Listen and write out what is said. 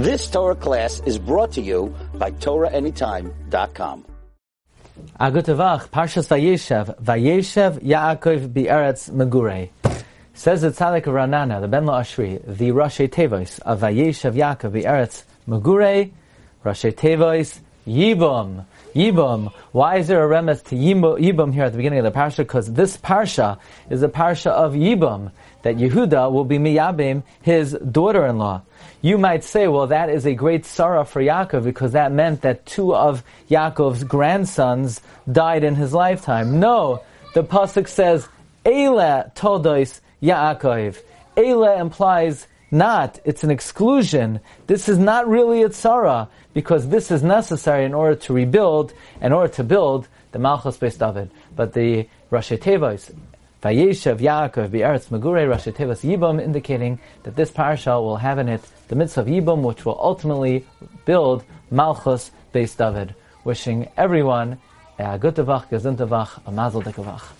This Torah class is brought to you by TorahAnytime.com. Agutavach, Parshas Vayeshev, Vayeshev Yaakov Be'eretz Megure. Says the Tzaddik Ranana, the Ben Lo Ashri, the Rashi Tevois of Vayeshev Yaakov Be'eretz Megure, Rashi Tevois, Yibum. Yibum. Why is there a remes to Yibum here at the beginning of the parsha? Because this parsha is a parsha of Yibum, that Yehuda will be miyabim, his daughter-in-law. You might say, well, that is a great sorrow for Yaakov because that meant that two of Yaakov's grandsons died in his lifetime. No, the pasuk says, "Eile todos Yaakov." Eile implies not; it's an exclusion. This is not really a tzara because this is necessary in order to rebuild, in order to build the Malchus Beis David. But the Rashi Tevos, Vayeshev Yaakov Be'eretz Megure Rashi Tevos Yibam, indicating that this parasha will have in it the mitzvah of Yibam, which will ultimately build Malchus Beis David. Wishing everyone a good gesundavach, a mazel dekavach.